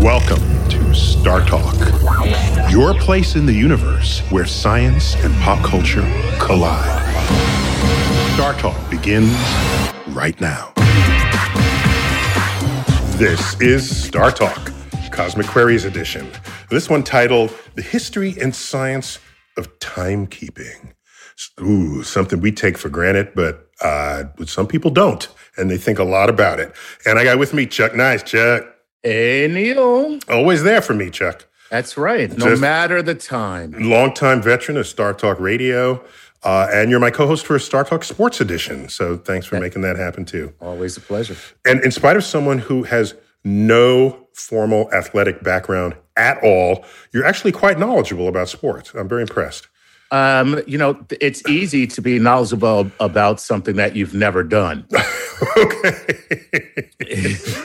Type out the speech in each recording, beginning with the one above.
Welcome to Star Talk, your place in the universe where science and pop culture collide. Star Talk begins right now. This is Star Talk, Cosmic Queries Edition. This one titled The History and Science of Timekeeping. Ooh, something we take for granted, but uh, some people don't, and they think a lot about it. And I got with me Chuck Nice. Chuck. Hey, Neil. Always there for me, Chuck. That's right. No Just- matter the time. Longtime veteran of Star Talk Radio. Uh, and you're my co-host for Star Talk Sports Edition. So thanks for making that happen too. Always a pleasure. And in spite of someone who has no formal athletic background at all, you're actually quite knowledgeable about sports. I'm very impressed. Um, you know, it's easy to be knowledgeable about something that you've never done. okay.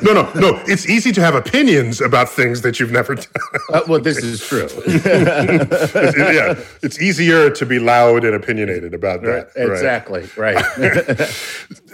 no, no, no. It's easy to have opinions about things that you've never done. Uh, well, this is true. It's- yeah, it's easier to be loud and opinionated about that. right? exactly. Right.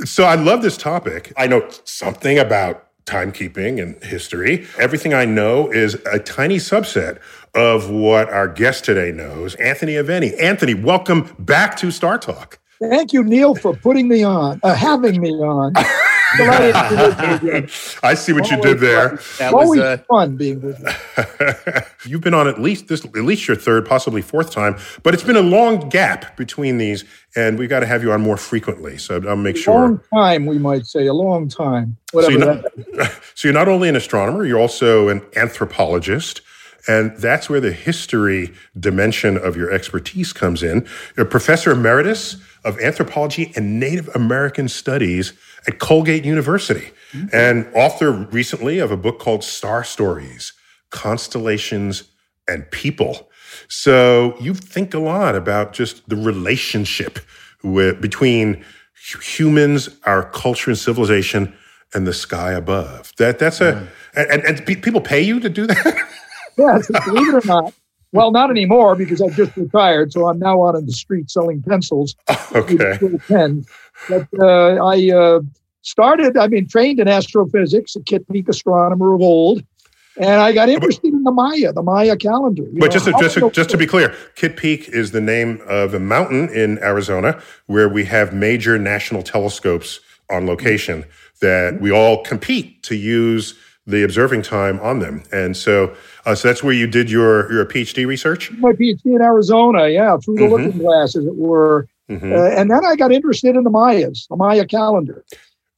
So I love this topic. I know something about timekeeping and history. Everything I know is a tiny subset of what our guest today knows, Anthony Aveni. Anthony, welcome back to Star Talk. Thank you, Neil, for putting me on, uh, having me on. Delighted to be with you again. I see what you did there. That was Always uh, fun being with you. You've been on at least this, at least your third, possibly fourth time, but it's been a long gap between these, and we've got to have you on more frequently. So I'll make sure. Long time, we might say, a long time. So you're, not, so you're not only an astronomer, you're also an anthropologist. And that's where the history dimension of your expertise comes in. You're a professor emeritus of anthropology and Native American studies at Colgate University, mm-hmm. and author recently of a book called Star Stories Constellations and People. So you think a lot about just the relationship with, between humans, our culture and civilization, and the sky above. That that's a mm. and, and, and people pay you to do that. Yes, believe it or not. Well, not anymore because I've just retired, so I'm now out on the street selling pencils, okay. pens. But uh, I uh, started. I mean, trained in astrophysics, a Kitt Peak astronomer of old, and I got interested in the Maya, the Maya calendar. But know, just to, just to, just to be clear, Kitt Peak is the name of a mountain in Arizona where we have major national telescopes on location that we all compete to use the observing time on them. And so, uh, so that's where you did your your PhD research. my PhD in Arizona, yeah, through the Mhm. looking glass, as it were. Mhm. Uh, and then I got interested in the Mayas, the Maya calendar.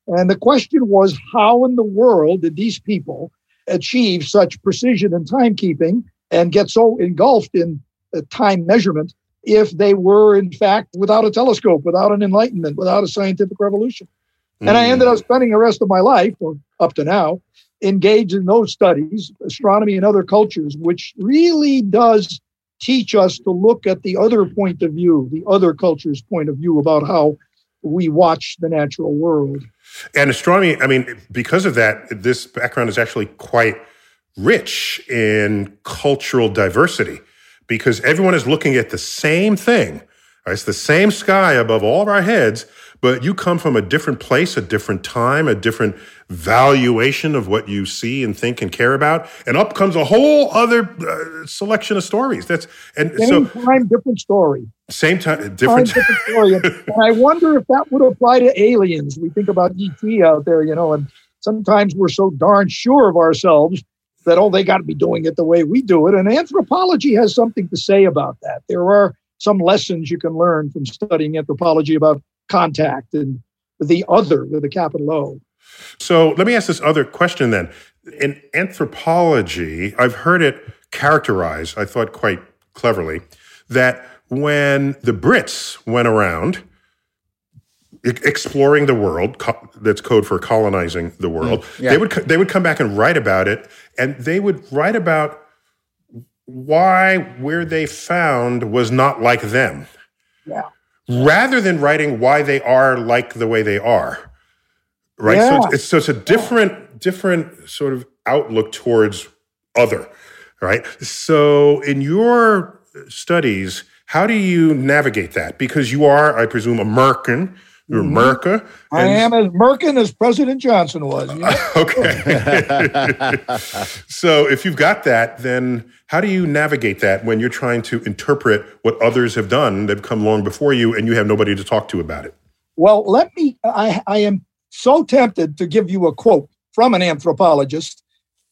And the question was, how in the world did these people achieve such precision in timekeeping and get so engulfed in uh, time measurement if they were, in fact, without a telescope, without an enlightenment, without a scientific revolution? And I ended up spending the rest of my life, or up to now, engaged in those studies, astronomy and other cultures, which really does teach us to look at the other point of view, the other culture's point of view about how we watch the natural world. And astronomy, I mean, because of that, this background is actually quite rich in cultural diversity because everyone is looking at the same thing. It's the same sky above all of our heads, but you come from a different place, a different time, a different valuation of what you see and think and care about. And up comes a whole other uh, selection of stories. That's, and Same so time, different story. same time, Time, different. different story. And, and I wonder if that would apply to aliens. We think about ET out there, you know, and sometimes we're so darn sure of ourselves that, oh, they got to be doing it the way we do it. And anthropology has something to say about that. There are some lessons you can learn from studying anthropology about contact and the other with a capital O. So let me ask this other question then. In anthropology, I've heard it characterized, I thought quite cleverly, that when the Brits went around exploring the world, co- that's code for colonizing the world, mm, yeah. they would co- they would come back and write about it, and they would write about why where they found was not like them Yeah. rather than writing why they are like the way they are right so it's, it's so it's a different different sort of outlook towards other right so in your studies how do you navigate that because you are i presume a american You're mm-hmm. America. I am as Merkin as President Johnson was. you know? Okay. so if you've got that, then how do you navigate that when you're trying to interpret what others have done that have come long before you and you have nobody to talk to about it? Well, let me, I, I am so tempted to give you a quote from an anthropologist.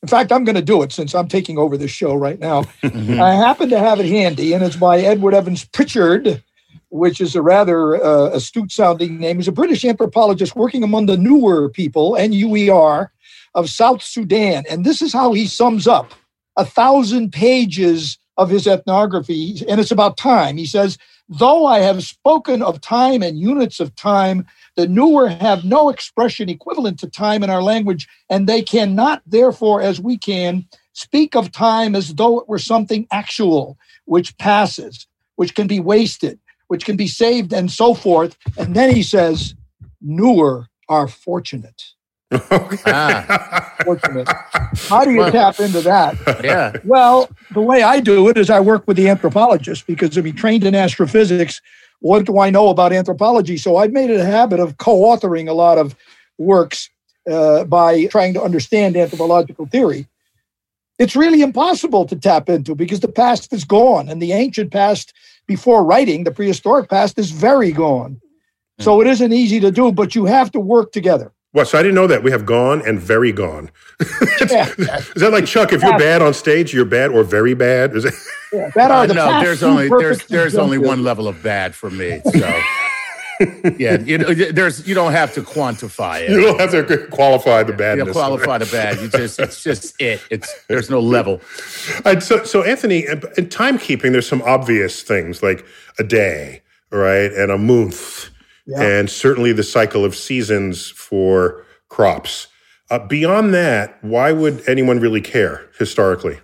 In fact, I'm going to do it since I'm taking over this show right now. I happen to have it handy, and it's by Edward Evans Pritchard, which is a rather uh, astute sounding name. He's a British anthropologist working among the Nuer people, N U E R, of South Sudan. And this is how he sums up a thousand pages of his ethnography, and it's about time. He says, Though I have spoken of time and units of time, the Nuer have no expression equivalent to time in our language, and they cannot, therefore, as we can, speak of time as though it were something actual, which passes, which can be wasted, which can be saved, and so forth. And then he says, Nuer are fortunate. Ah, Fortunate. How do you Well- tap into that? yeah. Well, the way I do it is I work with the anthropologist because to be trained in astrophysics, what do I know about anthropology? So I've made it a habit of co-authoring a lot of works uh, by trying to understand anthropological theory. It's really impossible to tap into because the past is gone, and the ancient past before writing, the prehistoric past, is very gone. So it isn't easy to do, but you have to work together. Well, so I didn't know that. We have gone and very gone. Yeah, Is that like Chuck? If you're bad on stage, you're bad or very bad? Is it? yeah, that are Uh, the no, there's only there's there's only conjunctive. one level of bad for me. So yeah, you know, there's you don't have to quantify it. You don't have to qualify the You badness. know, qualify the bad. You just it's just it. It's there's no level. And so, so Anthony, in in timekeeping, there's some obvious things like a day, right, and a month, Yeah. and certainly the cycle of seasons for crops. Uh, beyond that, why would anyone really care historically?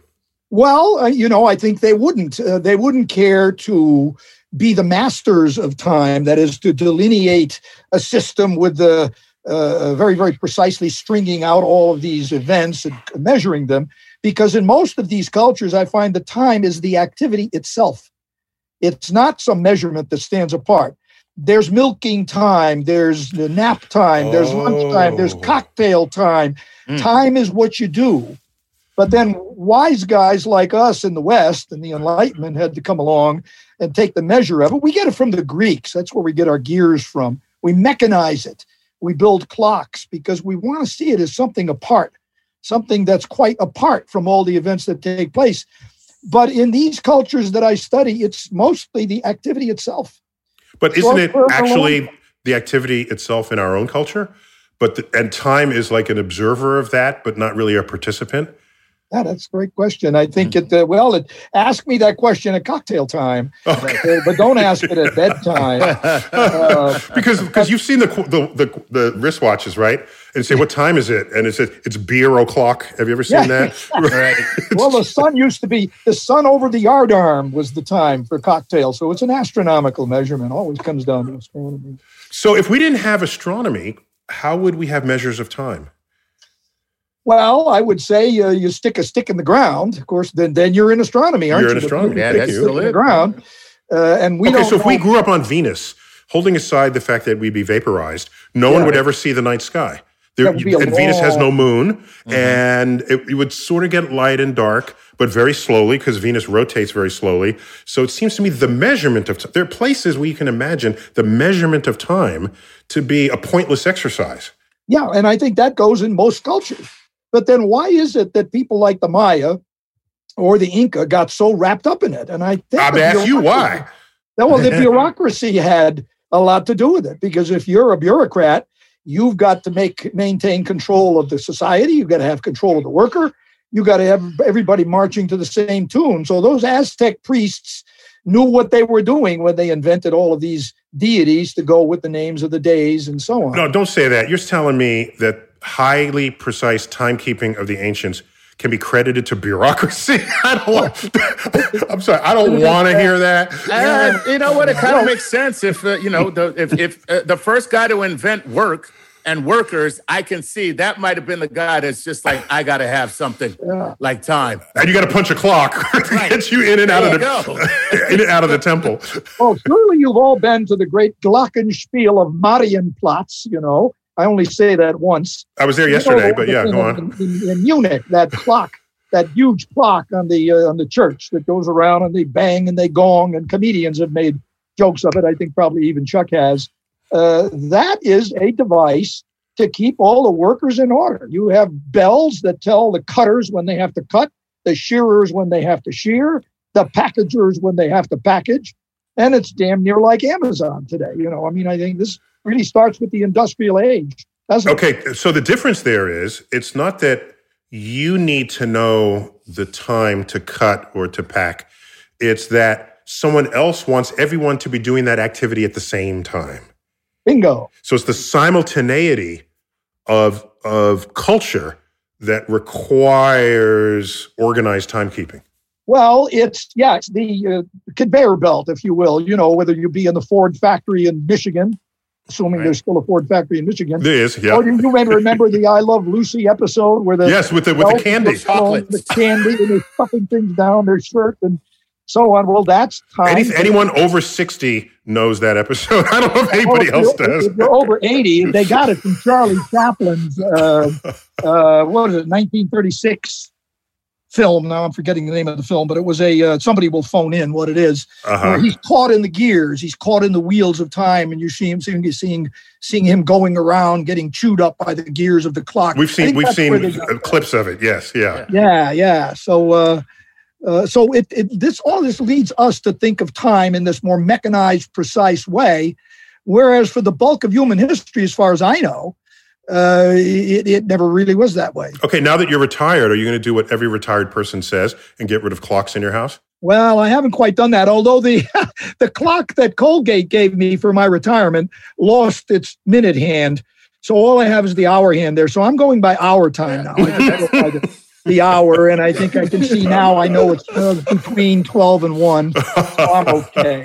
Well, uh, you know, I think they wouldn't. Uh, they wouldn't care to be the masters of time. That is to delineate a system with the uh, very, very precisely stringing out all of these events and measuring them. Because in most of these cultures, I find the time is the activity itself. It's not some measurement that stands apart. There's milking time. There's the nap time. There's lunchtime. There's Oh. cocktail time. Mm. Time is what you do. But then wise guys like us in the West and the Enlightenment had to come along and take the measure of it. We get it from the Greeks. That's where we get our gears from. We mechanize it. We build clocks because we want to see it as something apart, something that's quite apart from all the events that take place. But in these cultures that I study, it's mostly the activity itself. But isn't it actually the activity itself in our own culture? But the, and time is like an observer of that, but not really a participant. Yeah, that's a great question. I think it, uh, well, it, ask me that question at cocktail time, Okay. uh, but don't ask it at bedtime. Uh, because because you've seen the, the the the wristwatches, right? And say what time is it? And it says it's beer o'clock. Have you ever seen Yeah. that? Right. well, the sun used to be the sun over the yard arm was the time for cocktail. So it's an astronomical measurement. Always comes down to astronomy. So if we didn't have astronomy, how would we have measures of time? Well, I would say uh, you stick a stick in the ground. Of course, then then you're in astronomy, aren't You're in you? astronomy. Yeah, that's still in the ground. Uh, and we okay, so if we grew up on Venus, holding aside the fact that we'd be vaporized, no one would ever see the night sky. There, That would be a and Venus has no long- moon, and it, it would sort of get light and dark, but very slowly because Venus rotates very slowly. So it seems to me the measurement of time, there are places where you can imagine the measurement of time to be a pointless exercise. Yeah, and I think that goes in most cultures. But then why is it that people like the Maya or the Inca got so wrapped up in it? And I think the asking you why. Well, the bureaucracy had a lot to do with it because if you're a bureaucrat, you've got to make maintain control of the society. You've got to have control of the worker. You've got to have everybody marching to the same tune. So those Aztec priests knew what they were doing when they invented all of these deities to go with the names of the days and so on. No, don't say that. You're telling me that highly precise timekeeping of the ancients can be credited to bureaucracy. I don't. Want, I'm sorry. I don't want to hear that. Uh, you know what? It kind of makes sense if uh, you know the if if uh, the first guy to invent work and workers, I can see that might have been the guy that's just like, I got to have something Yeah. like time. And you got to punch a clock to Right. get you in and out There of the in and out of the temple. Oh, surely you've all been to the great Glockenspiel of Marienplatz, you know. I only say that once. I was there You know, yesterday, but yeah, go on. In, in- in Munich, that clock, that huge clock on the uh, on the church that goes around and they bang and they gong, and comedians have made jokes of it. I think probably even Chuck has. Uh, that is a device to keep all the workers in order. You have bells that tell the cutters when they have to cut, the shearers when they have to shear, the packagers when they have to package, and it's damn near like Amazon today. You know, I mean, I think this really starts with the industrial age. Doesn't it? Okay, so the difference there is it's not that you need to know the time to cut or to pack. It's that someone else wants everyone to be doing that activity at the same time. Bingo. So it's the simultaneity of of culture that requires organized timekeeping. Well, it's yeah, it's the uh, conveyor belt, if you will. You know, whether you be in the Ford factory in Michigan, assuming Right. there's still a Ford factory in Michigan. There is, yeah. Or you, you may remember the "I Love Lucy" episode where the Yes, with the with the candy. was thrown, Chocolates. the candy, and they're stuffing things down their shirt and so on. Well, that's time. Any, anyone over 60 knows that episode. I don't know if Well, anybody if else does. If you're over 80, they got it from Charlie Chaplin's, uh, uh, what was it, 1936 film. Now I'm forgetting the name of the film, but it was a, uh, somebody will phone in what it is. Uh-huh. he's caught in the gears, he's caught in the wheels of time, and you see him seeing, seeing, seeing him going around, getting chewed up by the gears of the clock. We've seen we've seen they got that. clips of it. Yes, yeah. Yeah, yeah. So, uh, uh, so it, it this all this leads us to think of time in this more mechanized, precise way, whereas for the bulk of human history, as far as I know, uh, it, it never really was that way. Okay, now that you're retired, are you going to do what every retired person says and get rid of clocks in your house? Well, I haven't quite done that. Although the the clock that Colgate gave me for my retirement lost its minute hand, so all I have is the hour hand there. So I'm going by hour time now. I just go by the, the hour, and I think I can see now. I know it's uh, between twelve and one. So I'm okay.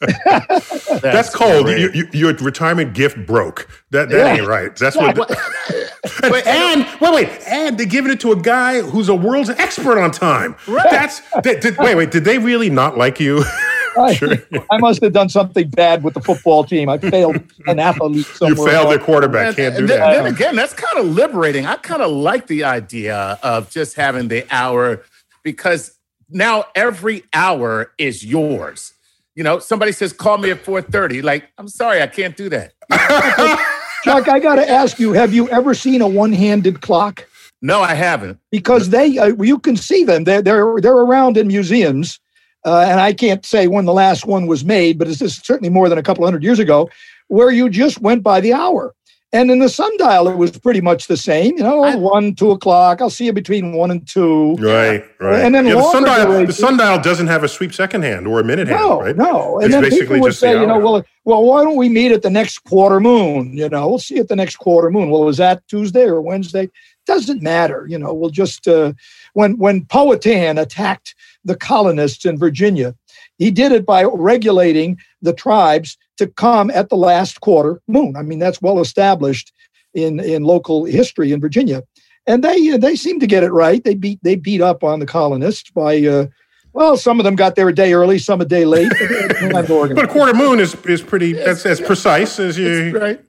That's, cold. You, you, your retirement gift broke. That that Yeah. ain't right. That's what. and, Wait, and wait, wait, and they're giving it to a guy who's a world's expert on time. Right. That's they, did, wait, wait. Did they really not like you? I, I must have done something bad with the football team. I failed an athlete you failed their else. quarterback. And- Can't do and then, that. then again, that's kind of liberating. I kind of like the idea of just having the hour because now every hour is yours. You know, somebody says, call me at 4:30. Like, I'm sorry, I can't do that. Chuck, I got to ask you: Have you ever seen a one-handed clock? No, I haven't. because they uh, you can see them they're they're, they're around in museums uh, and i can't say when the last one was made but it's certainly more than a couple hundred years ago where you just went by the hour. And in the sundial it was pretty much the same you know I- one two o'clock i'll see you between one and two. Right, right. And then yeah, the longer sundial, the sundial doesn't have a sweep second hand or a minute no hand, right? no. It's and then basically people would just say you know well well why don't we meet at the next quarter moon? You know we'll see at the next quarter moon. Well was that tuesday or wednesday? Doesn't matter you know we'll just uh, when when powhatan attacked the colonists in virginia he did it by regulating the tribes to come at the last quarter moon i mean that's well established in in local history in virginia and they they seem to get it right they beat they beat up on the colonists by uh, well some of them got there a day early some a day late but they had time to organize. But a quarter moon is is pretty. That's as precise as you. Right.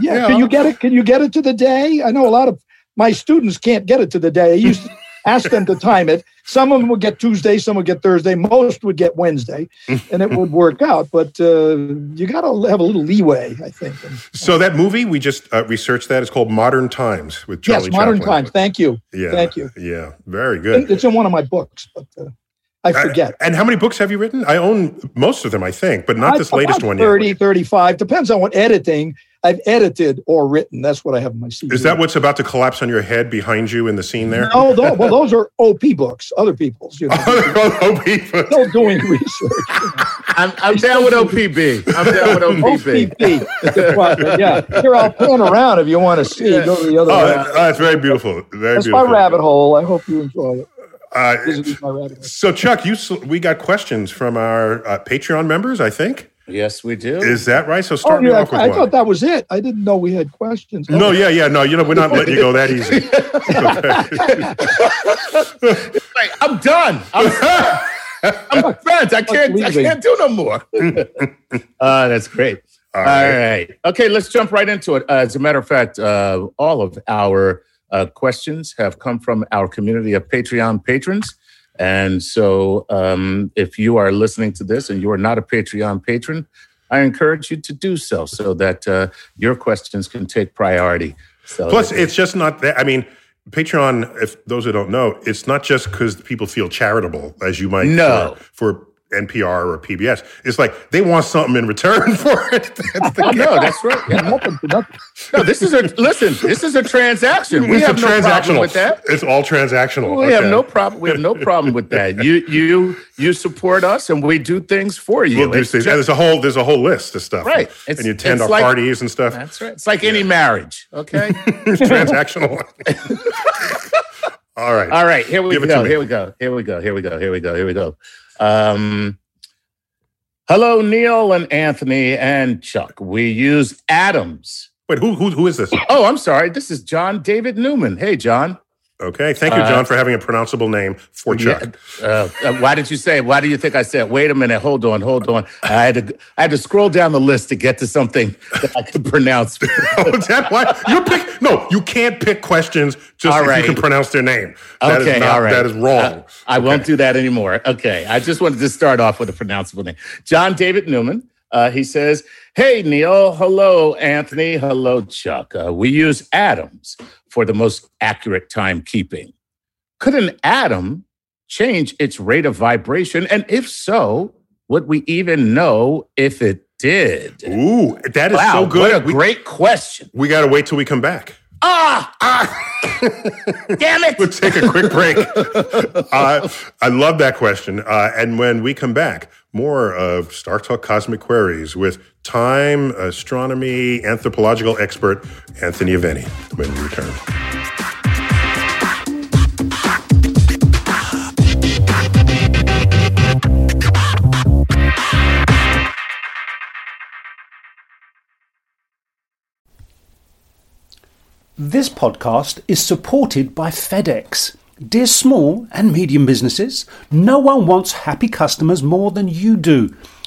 Yeah, Yeah. can you get it? Can you get it to the day? I know a lot of my students can't get it to the day. I used to ask them to time it. Some of them would get Tuesday, some would get Thursday, most would get Wednesday, and it would work out. But uh, you got to have a little leeway, I think. So that movie we just uh, researched that. It's called Modern Times with Charlie yes, modern Chaplin. times. Thank you. Yeah, Thank you. Yeah, very good. It's in one of my books, but uh, I forget. And how many books have you written? I own most of them, I think, but not I- this latest one 30, yet. 35. Depends on what editing I've edited or written. That's what I have in my CD. Is that what's about to collapse on your head behind you in the scene there? No, tho- well, those are OP books, other people's. You know, oh, people. still doing research. I'm, I'm down with OPB. I'm down with OPB. OPP. That's right, yeah. Here, I'll pan around if you want to see. Yeah. Go to the other Oh, way. that- oh, that's very beautiful. Very That's beautiful. my rabbit hole. I hope you enjoy it. Uh, This is my rabbit hole. so, Chuck, you s- we got questions from our uh, Patreon members, I think. Yes, we do. Is that right? So Oh, start me off with I one. thought that was it. I didn't know we had questions. Oh, no, yeah, yeah, no. You know, we're not letting you go that easy. Like, I'm done. I'm, I'm friends. I can't. I can't do no more. uh, that's great. All All right. right. Okay, let's jump right into it. Uh, as a matter of fact, uh, all of our uh, questions have come from our community of Patreon patrons. And so, um, if you are listening to this and you are not a Patreon patron, I encourage you to do so so that uh, your questions can take priority. So Plus, it's just not that. I mean, Patreon, if those who don't know, it's not just because people feel charitable, as you might No. for, for NPR or PBS. It's like they want something in return for it. That's the no, that's right. Yeah. Nothing nothing. No, this is a listen. This is a transaction. We It's have a no problem with that. It's all transactional. We have no problem. We have no problem with that. You you you support us, and we do things for you. We'll do things. just- and there's a whole there's a whole list of stuff. Right. And you attend our like- parties and stuff. that's right. It's like any marriage. Okay. It's transactional. all right. All right. Here we Give go. Here we go. Here we go. Here we go. Here we go. Here we go. Um, hello, Neil and Anthony and Chuck. We use Adams. Wait, who, who who is this? Oh, I'm sorry. This is John David Newman. Hey, John. Okay. Thank you, Uh, John, for having a pronounceable name for Chuck. Yeah, uh, uh, why did you say? Why do you think I said? Wait a minute. Hold on. Hold on. I had to. I had to scroll down the list to get to something that I could pronounce. Oh, is that why you pick? No, you can't pick questions just All if right. you can pronounce their name. That is okay. not- all right. That is wrong. Uh, I won't do that anymore. Okay. I just wanted to start off with a pronounceable name. John David Newman. Uh, he says, "Hey Neil. Hello Anthony. Hello Chuck. Uh, we use atoms for the most accurate timekeeping. Could an atom change its rate of vibration? And if so, would we even know if it did?" Ooh, that is Wow, so good. what a we, great question. we got to wait till we come back. Ah, Ah, damn it. we'll take a quick break. uh, I love that question. Uh, and when we come back, more of Star Talk Cosmic Queries with time, astronomy, anthropological expert Anthony Aveni when we return. This podcast is supported by FedEx. Dear small and medium businesses, no one wants happy customers more than you do.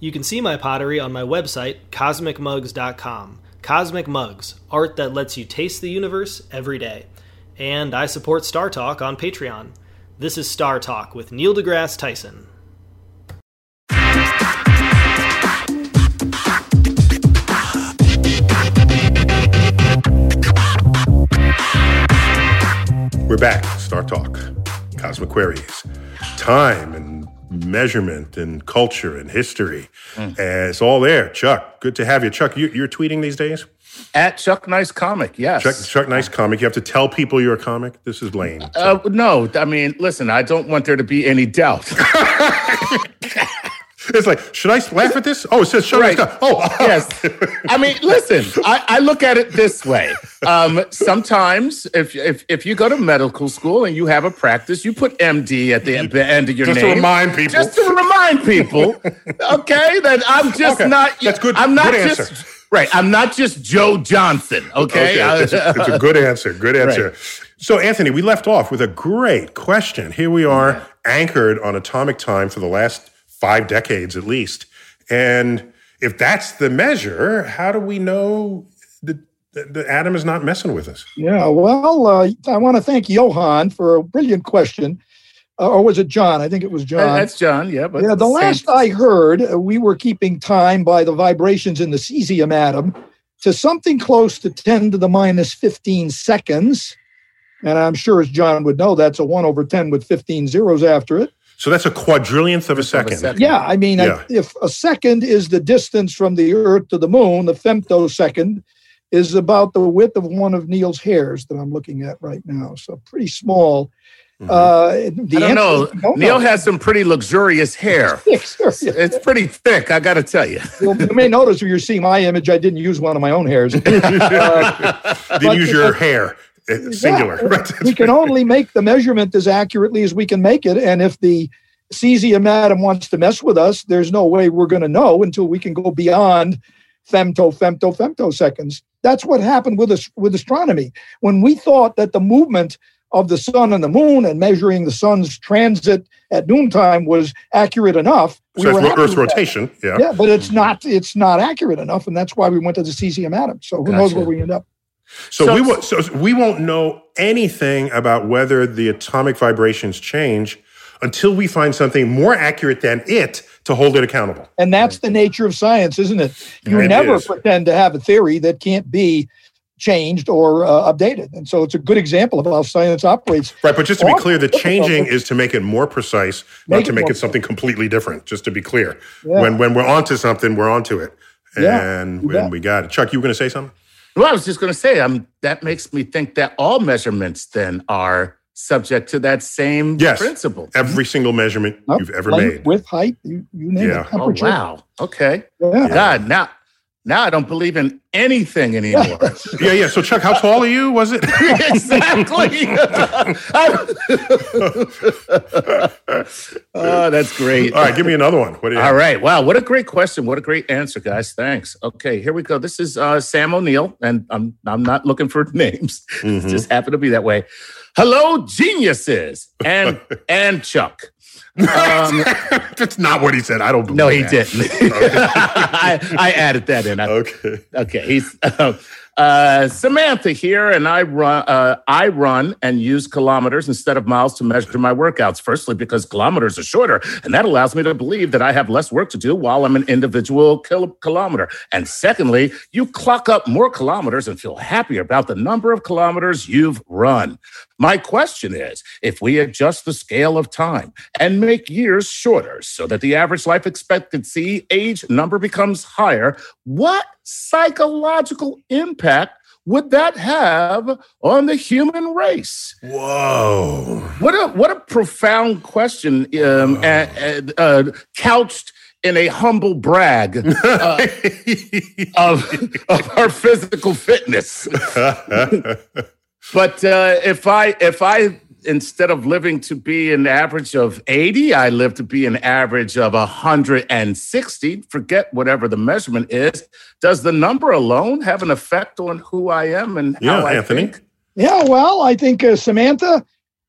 You can see my pottery on my website, cosmicmugs.com. Cosmic Mugs, art that lets you taste the universe every day. And I support Star Talk on Patreon. This is Star Talk with Neil deGrasse Tyson. We're back. Star Talk. Cosmic Queries. Time and measurement and culture and history. And it's all there. Chuck, good to have you. Chuck, you, you're tweeting these days? At Chuck Nice Comic, yes. Chuck, Chuck Nice comic. You have to tell people you're a comic. This is lame. Uh, no, I mean, listen, I don't want there to be any doubt. It's like, should I laugh at this? Oh, it says Right. Oh, yes. I mean, listen, I, I look at it this way. Um, sometimes if, if if you go to medical school and you have a practice, you put MD at the end of your Just to name. remind people. Just to remind people, okay, that I'm just Okay, not. that's good- I'm not good just answer. right. I'm not just Joe Johnson. Okay. Okay, it's, a, it's a good answer. Good answer. Right. So, Anthony, we left off with a great question. Here we are, anchored on atomic time for the last five decades at least. And if that's the measure, how do we know that the, the atom is not messing with us? Yeah, well, uh, I want to thank Johan for a brilliant question. Uh, or was it John? I think it was John. That's John. Yeah, but yeah, the same- last I heard, uh, we were keeping time by the vibrations in the cesium atom to something close to 10 to the minus 15 seconds. And I'm sure, as John would know, that's a 1 over 10 with 15 zeros after it. So that's a quadrillionth of a second. second. Yeah, I mean, Yeah. I- if a second is the distance from the Earth to the moon, the femtosecond is about the width of one of Neil's hairs that I'm looking at right now. So pretty small. Mhm. Uh, the I don't know. is don't Neil know. has some pretty luxurious hair. Sure. It's pretty thick, I got to tell you. You'll- you may notice when you're seeing my image, I didn't use one of my own hairs. Uh, Didn't use your hair, singular. Yeah, Right. we can only make the measurement as accurately as we can make it. And if the cesium atom wants to mess with us, there's no way we're going to know until we can go beyond femto, femto, femtoseconds. That's what happened with us with astronomy. When we thought that the movement of the sun and the moon and measuring the sun's transit at noontime was accurate enough, we So were that's happy Earth's rotation. Yeah. Yeah, but it's not it's not accurate enough, and that's why we went to the cesium atom. So who knows where we end up? So, So- we won't, so we won't know anything about whether the atomic vibrations change until we find something more accurate than it to hold it accountable. And that's the nature of science, isn't it? You It never is. pretend to have a theory that can't be changed or uh, updated. And so it's a good example of how science operates. Right, but just to be clear, the changing is to make it more precise, not to make it something completely different. Just to be clear, Yeah. when when we're onto something, we're onto it, Yeah, and bet. we got it. Chuck, you were going to say something? Well, I was just going to say, um, that makes me think that all measurements then are subject to that same Yes. principle. Every single measurement Nope. you've ever Length, made. With height, you, you name Yeah. it, Oh, wow. Okay. Yeah. God, now, now I don't believe in anything anymore. Yeah, yeah. So, Chuck, how tall are you? Was it? exactly. oh, that's great. All right, give me another one. What do you? All right. Wow. What a great question. What a great answer, guys. Thanks. Okay, here we go. This is uh, Sam O'Neill, and I'm I'm not looking for names. Mhm. It just happened to be that way. Hello, geniuses, and and Chuck. Um, That's not what he said. I don't believe no, he that. didn't. I, I added that in. I, Okay. Okay, he's uh, Samantha here, and I run. Uh, I run and use kilometers instead of miles to measure my workouts. Firstly, because kilometers are shorter, and that allows me to believe that I have less work to do while I'm an individual kil- kilometer. And secondly, you clock up more kilometers and feel happier about the number of kilometers you've run. My question is if we adjust the scale of time and make years shorter so that the average life expectancy age number becomes higher, what psychological impact would that have on the human race? Whoa. What a what a profound question, um, uh, couched in a humble brag uh, of, of our physical fitness. But uh, if I if I instead of living to be an average of 80, I live to be an average of 160, forget whatever the measurement is, does the number alone have an effect on who I am and Yeah, how I Anthony. think? Yeah, well, I think uh, Samantha,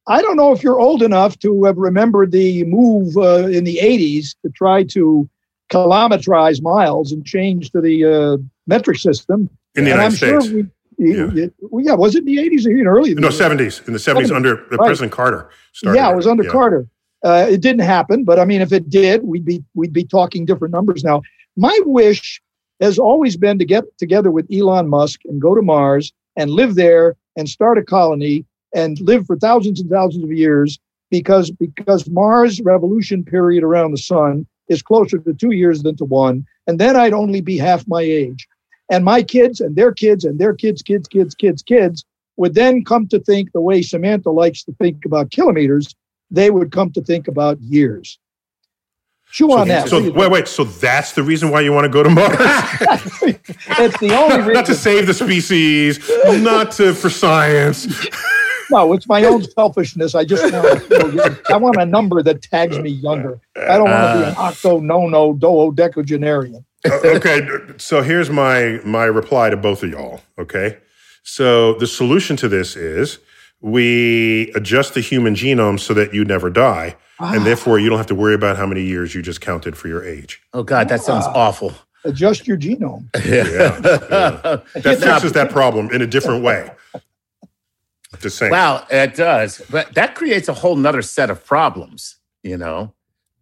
I don't know if you're old enough to have remembered the move uh, in the 80s to try to kilometrize miles and change to the uh, metric system. In the and United I'm States. sure we, you- yeah, was it in the 80s or even earlier? than no, 70s. In the 70s, 70s, under right. President Carter. Started yeah, it was under Yeah. Carter. Uh, it didn't happen, but I mean, if it did, we'd be we'd be talking different numbers now. My wish has always been to get together with Elon Musk and go to Mars and live there and start a colony and live for thousands and thousands of years because because Mars revolution period around the sun is closer to two years than to one, and then I'd only be half my age. And my kids and their kids and their kids, kids, kids, kids, kids would then come to think the way Samantha likes to think about kilometers, they would come to think about years. Chew on that. So wait, wait. So that's the reason why you want to go to Mars? it's the only reason. not to save the species, not to for science. No, it's my own selfishness. I just want to I want a number that tags me younger. I don't want to be an uh. octo nono duodecagenarian. Uh, okay, so here's my my reply to both of y'all. Okay, so the solution to this is we adjust the human genome so that you never die, ah. and therefore you don't have to worry about how many years you just counted for your age. Oh God, that sounds ah. awful. Adjust your genome. yeah, yeah. that fixes that problem in a different way. Just saying. Wow, it does, but that creates a whole nother set of problems. You know,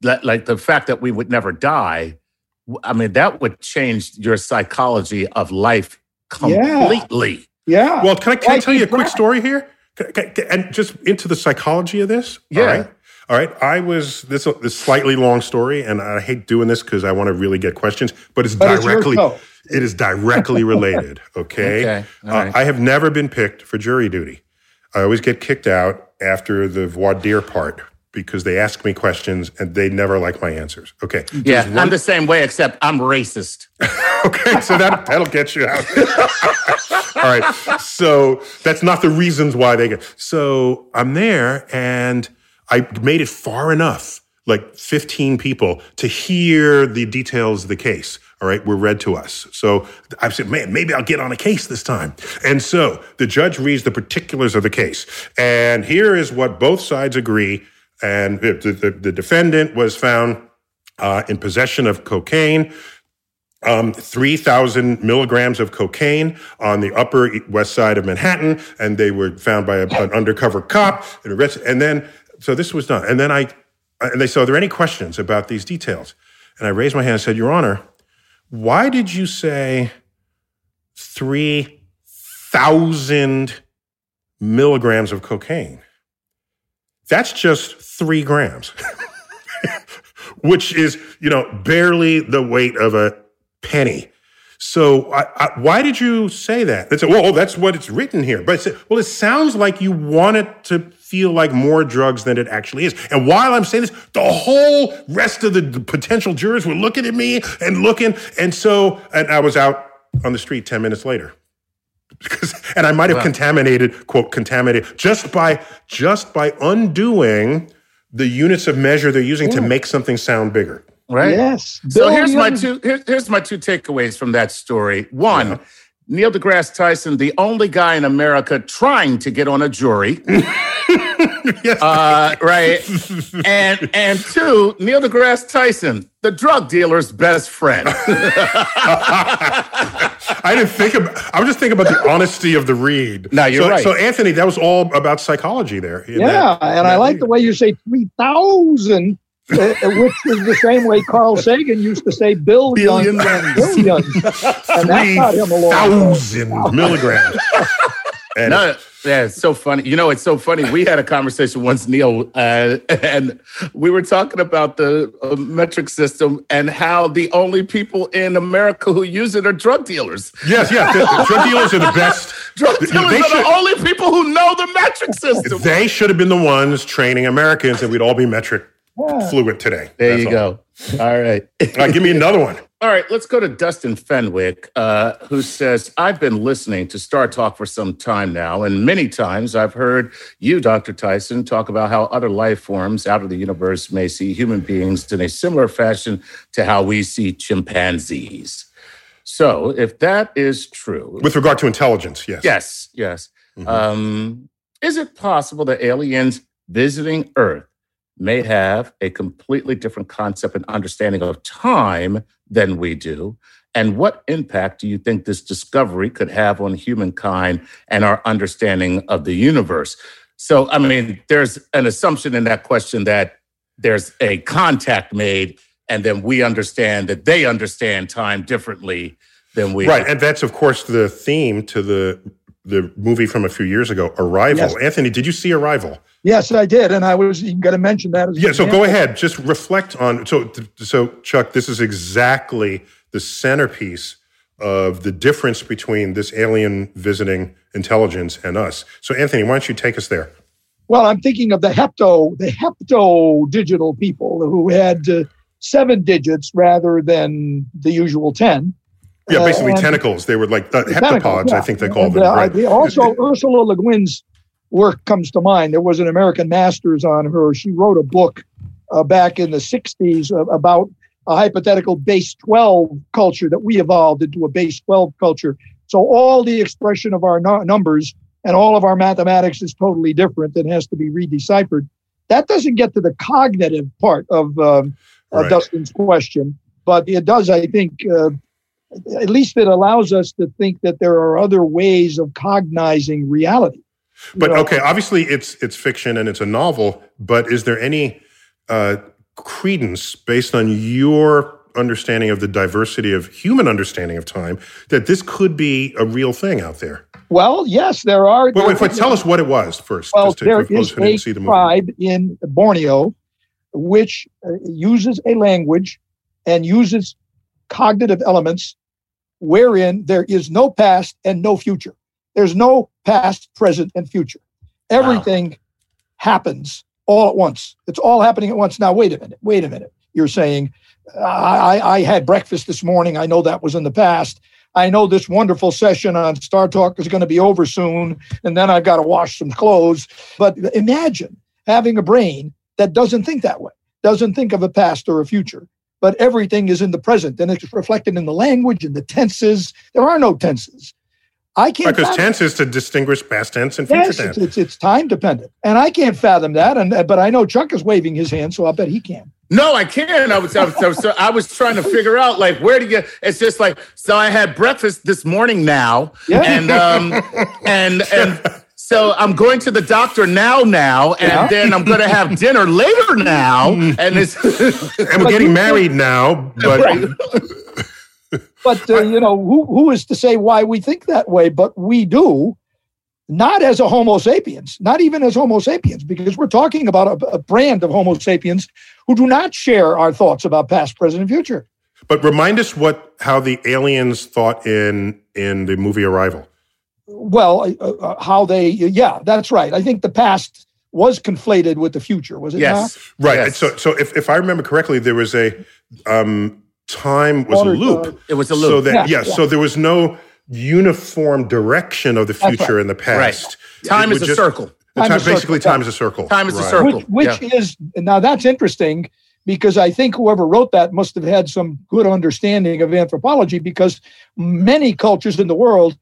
like the fact that we would never die I mean, that would change your psychology of life completely. Yeah. yeah. Well, can I, can I tell you a quick story here? And just into the psychology of this? Yeah. All right. All right. I was this this slightly long story, and I hate doing this because I want to really get questions, but it's but directly it's it is directly related. Okay. okay. Uh, I have never been picked for jury duty. I always get kicked out after the voir dire part because they ask me questions and they never like my answers. Okay. Yeah, one... I'm the same way, except I'm racist. okay, so that that'll get you out. All right. So that's not the reasons why they get. So I'm there and I made it far enough, like 15 people, to hear the details of the case. All right, were read to us. So I said, man, maybe I'll get on a case this time. And so the judge reads the particulars of the case. And here is what both sides agree and the, the, the defendant was found uh, in possession of cocaine. Um, 3,000 milligrams of cocaine on the upper west side of Manhattan, and they were found by a, an undercover cop and arrested. And then, so this was done. And then I, and they said, Are there any questions about these details? And I raised my hand and said, Your Honor, why did you say 3,000 milligrams of cocaine? That's just three grams, which is, you know, barely the weight of a penny. So I, I, why did you say that? They said, well, that's what it's written here. But said, well, it sounds like you want it to feel like more drugs than it actually is. And while I'm saying this, the whole rest of the potential jurors were looking at me and looking. And so, and I was out on the street 10 minutes later and I might have wow. contaminated, quote, contaminated just by just by undoing the units of measure they're using yeah. to make something sound bigger. Right. Yes. So here's my two here, here's my two takeaways from that story. One, yeah. Neil deGrasse Tyson, the only guy in America trying to get on a jury. yes. Uh, right. and and two, Neil deGrasse Tyson, the drug dealer's best friend. I didn't think about. I was just thinking about the honesty of the read. No, you're so, right. So Anthony, that was all about psychology there. Yeah, that, and I like the way you say three thousand. Uh, uh, which is the same way Carl Sagan used to say billions, billions. and billions. and that got him a long thousand milligrams. And no, yeah, it's so funny. You know, it's so funny. We had a conversation once, Neil, uh, and we were talking about the uh, metric system and how the only people in America who use it are drug dealers. Yes, yes. The, the drug dealers are the best. drug dealers they are should, the only people who know the metric system. They should have been the ones training Americans, and we'd all be metric yeah. fluent today. There That's you all. go. All right. all right. Give me another one. All right, let's go to Dustin Fenwick, uh, who says, I've been listening to Star Talk for some time now, and many times I've heard you, Dr. Tyson, talk about how other life forms out of the universe may see human beings in a similar fashion to how we see chimpanzees. So, if that is true. With regard to intelligence, yes. Yes, yes. Mm-hmm. Um, is it possible that aliens visiting Earth may have a completely different concept and understanding of time than we do? And what impact do you think this discovery could have on humankind and our understanding of the universe? So, I mean, there's an assumption in that question that there's a contact made, and then we understand that they understand time differently than we. Right. And that's, of course, the theme to the the movie from a few years ago, Arrival. Yes. Anthony, did you see Arrival? Yes, I did, and I was you going to mention that. As Yeah. So go ahead. Just reflect on. So so Chuck, this is exactly the centerpiece of the difference between this alien visiting intelligence and us. So Anthony, why don't you take us there? Well, I'm thinking of the hepto, the hepto digital people who had uh, seven digits rather than the usual ten. Yeah, Uh, basically and- tentacles. They were like the Tentacles, heptapods, I think they call And, them. uh, right? the- also, Ursula Le Guin's work comes to mind. There was an American Masters on her. She wrote a book uh, back in the 60s uh, about a hypothetical base 12 culture that we evolved into a base 12 culture. So all the expression of our nu- numbers and all of our mathematics is totally different and has to be redeciphered. That doesn't get to the cognitive part of um, uh, Right. Dustin's question, but it does, I think, uh, at least it allows us to think that there are other ways of cognizing reality. You But know, okay, obviously it's it's fiction and it's a novel. But is there any uh, credence based on your understanding of the diversity of human understanding of time that this could be a real thing out there? Well, yes, there are. Wait, wait, wait tell us what it was first. Well, just to, there is a see the tribe in Borneo which uh, uses a language and uses cognitive elements wherein there is no past and no future. There's no past, present, and future. Everything happens all at once. It's all happening at once. Now, wait a minute. Wait a minute. You're saying, I, I, I had breakfast this morning. I know that was in the past. I know this wonderful session on Star Talk is going to be over soon, and then I've got to wash some clothes. But imagine having a brain that doesn't think that way, doesn't think of a past or a future, but everything is in the present and it's reflected in the language and the tenses. There are no tenses. I can't. Because fathom- tense is to distinguish past tense and future Yes, tense. it's, it's, it's time dependent, and I can't fathom that. And but I know Chuck is waving his hand, so I bet he can. No, I can't. I was, I was, I was, I was trying to figure out like where do you? It's just like so. I had breakfast this morning now, Yeah. and um, and and so I'm going to the doctor now, now, and Yeah. then I'm going to have dinner later now, and it's and we're getting married now, but Right. But uh, you know, who who is to say why we think that way? But we do, not as a Homo sapiens, not even as Homo sapiens, because we're talking about a, a brand of Homo sapiens who do not share our thoughts about past, present, and future. but remind us what how the aliens thought in in the movie Arrival. Well, uh, uh, how they, yeah, that's right. I think the past was conflated with the future, was it yes, Right. Yes. So, so if, if I remember correctly, there was a um, time was Water a loop. dog. it was a loop. So that yeah, Yeah, yeah. so there was no uniform direction of the future right. and the past. Time It is would a circle. Time time- is a circle, basically, time is a circle. Time is a circle. Which, which is now that's interesting because I think whoever wrote that must have had some good understanding of anthropology because many cultures in the world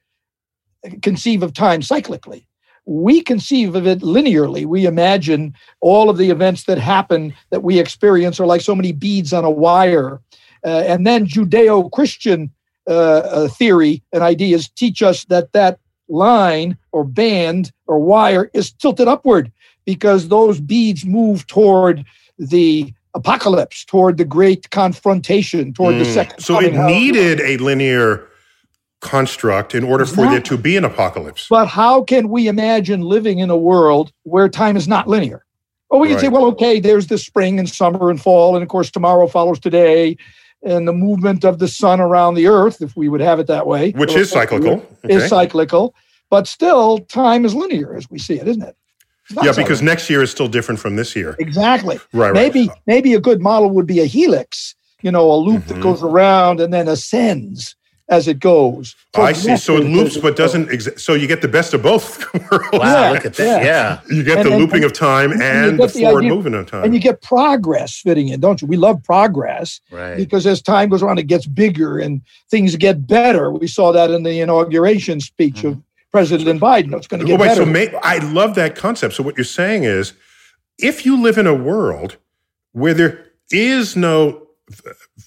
conceive of time cyclically. We conceive of it linearly. We imagine all of the events that happen that we experience are like so many beads on a wire. Uh, and then Judeo Christian uh, uh, theory and ideas teach us that that line or band or wire is tilted upward because those beads move toward the apocalypse, toward the great confrontation, toward the Mm. second. So it needed a linear construct in order for there to be an apocalypse. But how can we imagine living in a world where time is not linear? Well, we can say, well, okay, there's the spring and summer and fall, and of course, tomorrow follows today, and the movement of the sun around the earth, if we would have it that way, Which is cyclical. is okay? cyclical. But still, time is linear as we see it, isn't it? Yeah, cyclical. because next year is still different from this year. Exactly. Right, right. Maybe maybe a good model would be a helix, you know, a loop Mhm. that goes around and then ascends as it goes. I see. So it loops, but doesn't. Exa- so you get the best of both worlds. Wow, Yeah, look at that. yeah. Yeah. You get And- the and- looping of time and and the the forward idea- movement of time. And you get progress fitting in, don't you? We love progress Right. because as time goes on, it gets bigger and things get better. We saw that in the inauguration speech of mm-hmm. President Biden. It's going to Oh, get wait, better. so may, I love that concept. So what you're saying is, if you live in a world where there is no,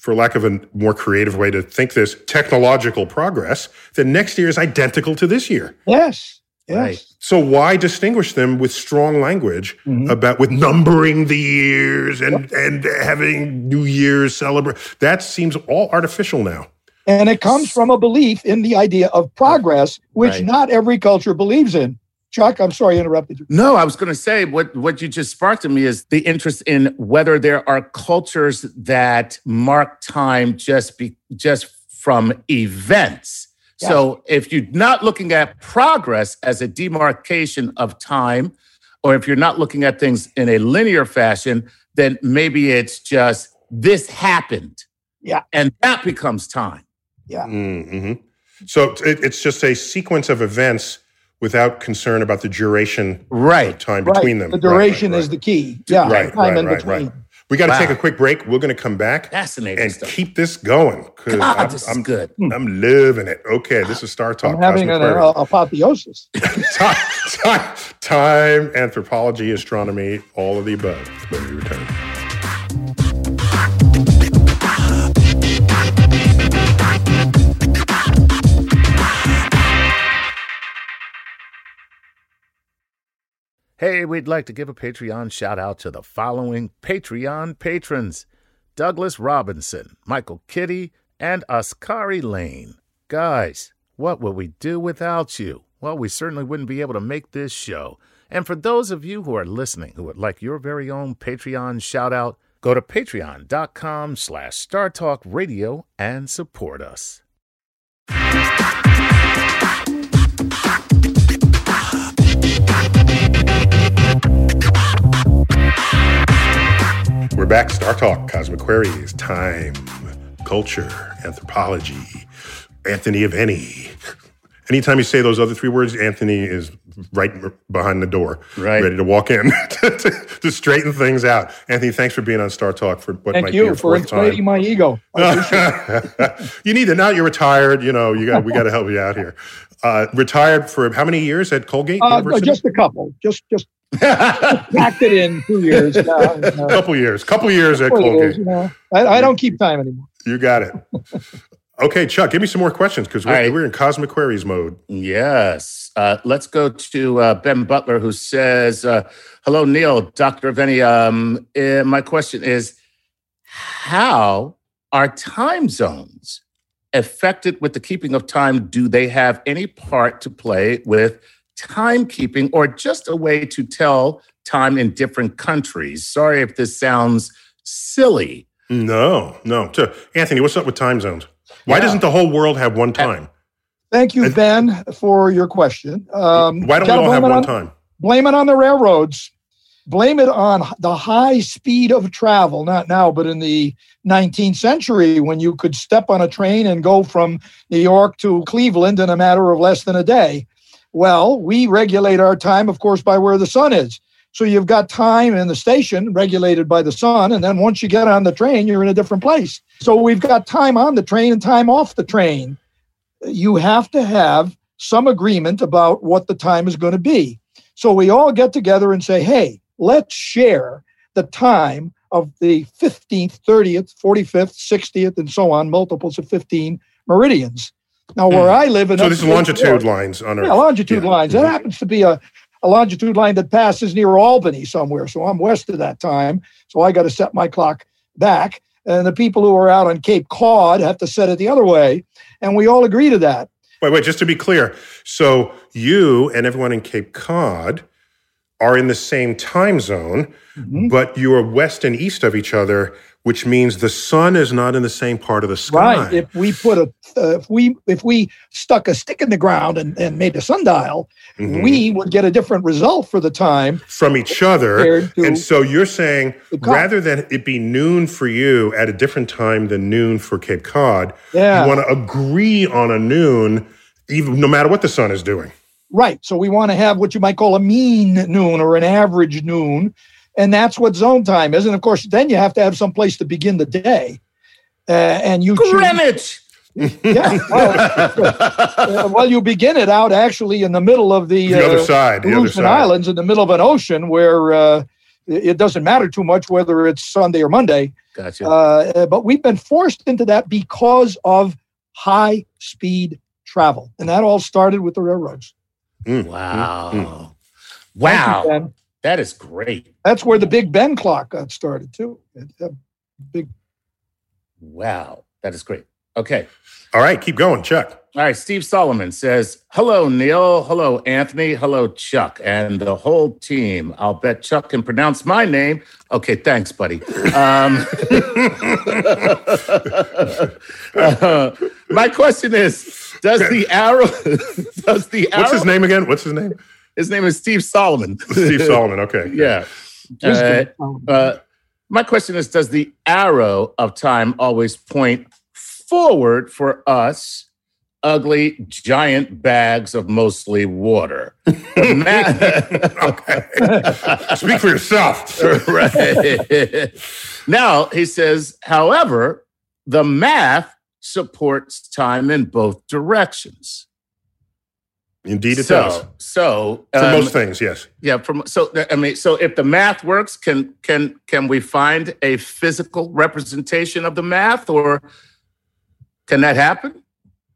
for lack of a more creative way to think this, technological progress, then next year is identical to this year. yes. Yes. Right. So why distinguish them with strong language Mhm. about with numbering the years and and having New Year's celebrate? That seems all artificial now. And it comes from a belief in the idea of progress, which Right. not every culture believes in. Chuck, I'm sorry I interrupted you. No, I was going to say what what you just sparked in me is the interest in whether there are cultures that mark time just be just from events. So if you're not looking at progress as a demarcation of time, or if you're not looking at things in a linear fashion, then maybe it's just this happened. Yeah. And that becomes time. hmm So it, it's just a sequence of events without concern about the duration of Right. time Right. between them. The Right, right, duration right. is the key. Yeah. Right, time right, in right, between. right. We got to Wow. take a quick break. We're going to come back Fascinating and stuff. keep this going because God, I'm, this I'm, good. I'm living it. Okay, this is Star Talk. I'm having an uh, apotheosis. time, time, time, anthropology, astronomy, all of the above. When we return. Hey, we'd like to give a Patreon shout out to the following Patreon patrons Douglas Robinson, Michael Kiddy, and Oskari Laine. Guys, what would we do without you? Well, we certainly wouldn't be able to make this show. And for those of you who are listening who would like your very own Patreon shout out, go to patreon.com slash startalkradio and support us. We're back. Star Talk, Cosmic Queries, time, culture, anthropology, Anthony Aveni. Anytime you say those other three words, Anthony is right behind the door, Right. ready to walk in to, to- to straighten things out. Anthony, thanks for being on Star Talk for what Thank might be you your for inflating time. my ego. You need to now you're retired. You know, you got we got to help you out here. Uh, retired for how many years at Colgate Uh, no, just a couple. Just just packed it in two years. Uh, uh, couple years. Couple years at couple Colgate. years, you know. I, I don't keep time anymore. You got it. Okay, Chuck, give me some more questions because we're, All right. we're in Cosmic Queries mode. Yes. Uh, let's go to uh, Ben Butler, who says, uh, Hello, Neil, Dr. Aveni. Um, eh, my question is How are time zones affected with the keeping of time? Do they have any part to play with timekeeping or just a way to tell time in different countries? Sorry if this sounds silly. No, no. So, Anthony, what's up with time zones? Why Yeah. doesn't the whole world have one time? Thank you, And- Ben, for your question. Um, Why don't we all have one on- time? Blame it on the railroads. Blame it on the high speed of travel, not now, but in the 19th century when you could step on a train and go from New York to Cleveland in a matter of less than a day. Well, we regulate our time, of course, by where the sun is. So you've got time in the station regulated by the sun. And then once you get on the train, you're in a different place. So we've got time on the train and time off the train. You have to have some agreement about what the time is going to be. So we all get together and say, hey, let's share the time of the 15th, 30th, 45th, 60th, and so on, multiples of 15 meridians. Now, where I live in So this is longitude York- lines on Earth. yeah, longitude Yeah. lines. That Mhm. happens to be a, a longitude line that passes near Albany somewhere. So I'm west of that time. So I got to set my clock back. And the people who are out on Cape Cod have to set it the other way. And we all agree to that. Wait, wait, just to be clear. So you and everyone in Cape Cod are in the same time zone, Mhm. but you are west and east of each other, which means the sun is not in the same part of the sky. Right. If we put a, uh, if we if we stuck a stick in the ground and, and made a sundial, Mhm. we would get a different result for the time from each other. And so you're saying rather than it be noon for you at a different time than noon for Cape Cod, yeah. you want to agree on a noon, even no matter what the sun is doing. Right. So we want to have what you might call a mean noon or an average noon. And that's what zone time is. And of course, then you have to have some place to begin the day. Uh, and you choose, Greenwich! yeah, well, uh, well, you begin it out actually in the middle of the, The other uh, side, the other side. Islands in the middle of an ocean where uh, it it doesn't matter too much whether it's Sunday or Monday. Gotcha. Uh, but we've been forced into that because of high speed travel. And that all started with the railroads. Mm, wow. mm. Thank you, Wow. Ben. That is great. That's where the Big Ben clock got started too. It- uh, big, Wow. That is great. Okay. All right, keep going, Chuck. All right, Steve Solomon says, Hello, Neil. Hello, Anthony. Hello, Chuck, and the whole team. I'll bet Chuck can pronounce my name. Okay, thanks, buddy. Um, uh, my question is Does the arrow, does the arrow, What's his name again? What's his name? His name is Steve Solomon. Steve Solomon. Okay. yeah. Uh, uh, my question is Does the arrow of time always point forward for us, ugly giant bags of mostly water? The ma- Speak for yourself. right. now, he says, however, the math supports time in both directions. Indeed, it so, does. So, For um, most things, yes. yeah. From so, I mean, so if the math works, can can can we find a physical representation of the math, or can that happen?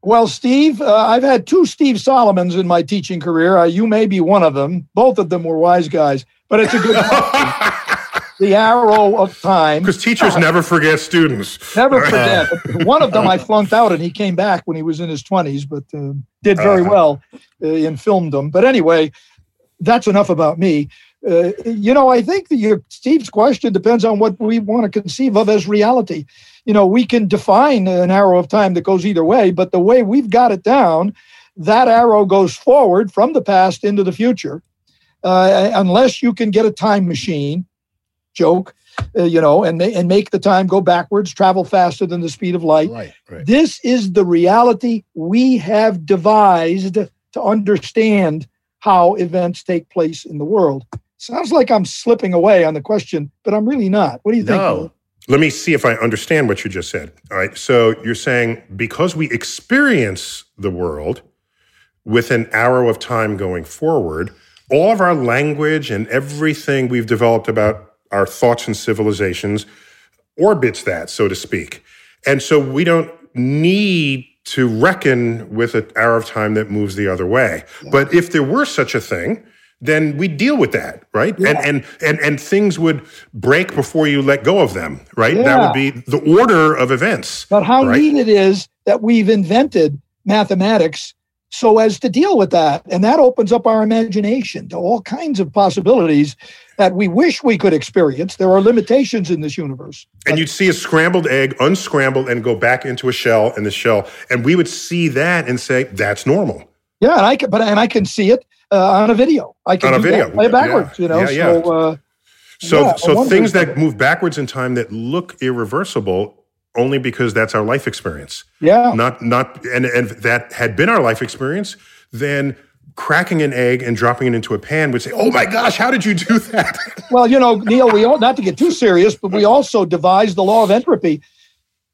Well, Steve, uh, I've had two Steve Solomons in my teaching career. Uh, you may be one of them. Both of them were wise guys, but it's a good the arrow of time. Because teachers never forget students. Never forget. One of them I flunked out, and he came back when he was in his twenties, but uh, did very well uh, in filmdom. But anyway, that's enough about me. Uh, you know, I think that your Steve's question depends on what we want to conceive of as reality. You know, we can define an arrow of time that goes either way, but the way we've got it down, that arrow goes forward from the past into the future, uh, unless you can get a time machine. Joke, uh, you know, and ma- and make the time go backwards, travel faster than the speed of light. Right, right. This is the reality we have devised to understand how events take place in the world. Sounds like I'm slipping away on the question, but I'm really not. What do you think? No. Let me see if I understand what you just said. All right. So you're saying because we experience the world with an arrow of time going forward, all of our language and everything we've developed about our thoughts and civilizations orbits that, so to speak. And so we don't need to reckon with an arrow of time that moves the other way. But if there were such a thing, then we deal with that, right? And, and and and things would break before you let go of them, right? That would be the order of events. But how right? neat it is that we've invented mathematics so as to deal with that. And that opens up our imagination to all kinds of possibilities that we wish we could experience. There are limitations in this universe. And you'd see a scrambled egg unscrambled and go back into a shell in the shell, and we would see that and say that's normal. Yeah, and I can, but and I can see it uh, on a video. I can On a do video. that, play it backwards. Yeah, You know, yeah, yeah. so uh, So so things that move backwards in time that look irreversible only because that's our life experience. yeah, not not and and if that had been our life experience then cracking an egg and dropping it into a pan would say oh my gosh how did you do that? Well, you know, Neil, we all not to get too serious, but we also devised the law of entropy,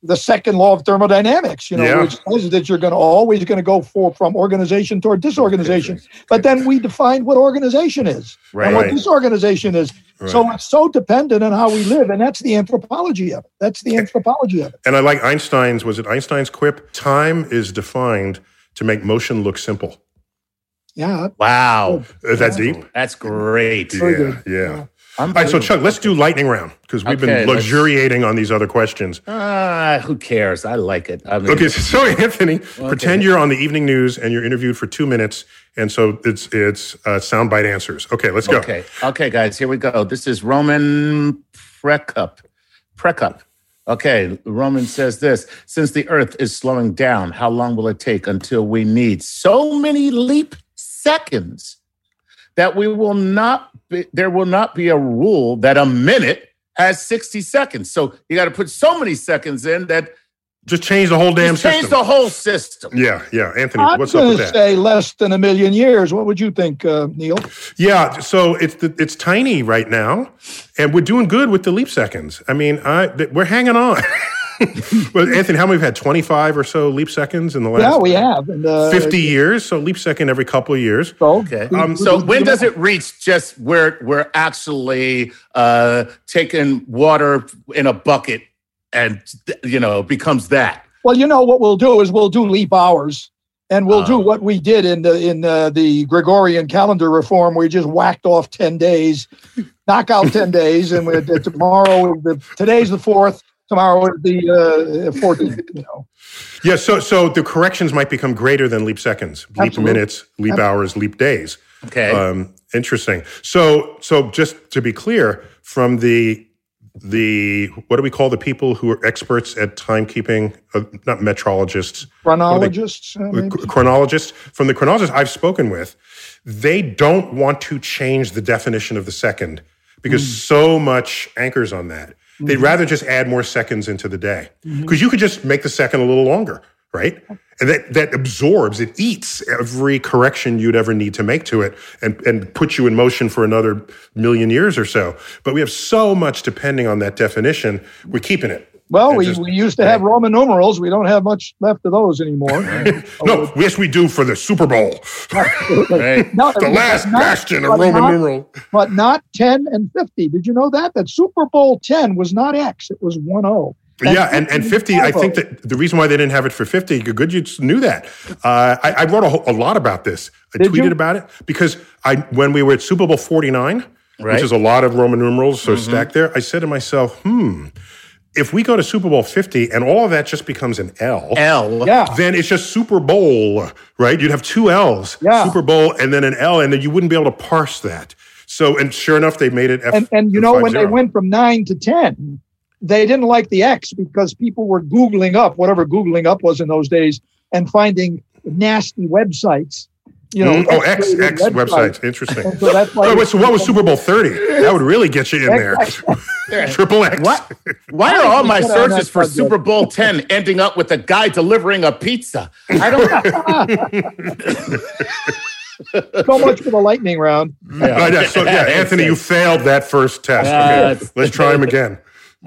the second law of thermodynamics, you know, Yeah. which says that you're going to always going to go for from organization toward disorganization. But then we define what organization is and what Right. disorganization is. So it's so dependent on how we live, and that's the anthropology of it. That's the anthropology of it. and i like einstein's was it einstein's quip time is defined to make motion look simple Yeah. Wow. is that deep That's great. Very yeah yeah all right so chuck let's do lightning round because we've Okay, been let's- luxuriating on these other questions Ah, who cares? I like it. I mean, Okay, so anthony, pretend you're on the evening news and you're interviewed for two minutes, and so it's it's uh, soundbite answers. Okay, let's go. Okay. Okay, guys, here we go. This is Roman Prekup. Prekup. Okay, Roman says this Since the earth is slowing down, how long will it take until we need so many leap seconds that we will not be, there will not be a rule that a minute has 60 seconds. So you got to put so many seconds in that Just change the whole damn just change system. the whole system. yeah, yeah, Anthony, I'm what's up going with to that? say less than a million years. What would you think, uh, Neil? Yeah, so it's the, it's tiny right now, and we're doing good with the leap seconds. I mean, I we're hanging on. well, Anthony, how many we've had? Twenty five or so leap seconds in the last Yeah, we have. And, uh, fifty years. So leap second every couple of years. So, Okay. Um, so when does it reach just where we're actually uh, taking water in a bucket and you know becomes that? Well, you know what we'll do is we'll do leap hours, and we'll do Oh. what we did in the in uh, the Gregorian calendar reform, where we just whacked off ten days, knock out ten days, and we tomorrow the, today's the fourth. Tomorrow is be uh, 14th. You know. Yeah, so so the corrections might become greater than leap seconds, leap Absolutely. minutes, leap hours, leap days. Okay. Um, interesting. So so just to be clear, from the the what do we call the people who are experts at timekeeping? Uh, not metrologists, Chronologists. uh, maybe? chronologists. From the chronologists I've spoken with, they don't want to change the definition of the second because so much anchors on that. They'd mm-hmm. rather just add more seconds into the day mm-hmm. because you could just make the second a little longer, right? And that, that absorbs, it eats every correction you'd ever need to make to it and, and puts you in motion for another million years or so. But we have so much depending on that definition, we're keeping it. Well, we, just- we used to have Roman numerals. We don't have much left of those anymore. No, yes, we do for the Super Bowl. Right. No, The last not- bastion of Roman not- numeral. but not 10 and 50. Did you know that? That Super Bowl 10 was not X, it was 1 0. yeah, and, and 50, I think that the reason why they didn't have it for 50, good you knew that. Uh, I, I wrote a, whole- a lot about this. I Did tweeted you? about it because I when we were at Super Bowl 49, Right. which is a lot of Roman numerals, so stacked there, I said to myself, hmm, if we go to Super Bowl 50 and all of that just becomes an L, L. Yeah. then it's just Super Bowl, right? You'd have two L's, Yeah. Super Bowl and then an L, and then you wouldn't be able to parse that. So, and sure enough, they made it F. And, and you know, when they went from 9 to 10, they didn't like the X because people were Googling up whatever Googling up was in those days and finding nasty websites. You know, Mm, oh, X, X-rated X websites. Interesting. And so that's why Oh, wait, so what was Super Bowl 30? That would really get you in there. Triple X. What? Why are all my Get on that searches for subject. Super Bowl 10 ending up with a guy delivering a pizza? I don't know. so much for the lightning round. Oh, yeah, so, yeah, Anthony, you failed that first test. Yeah, Okay, let's try him again.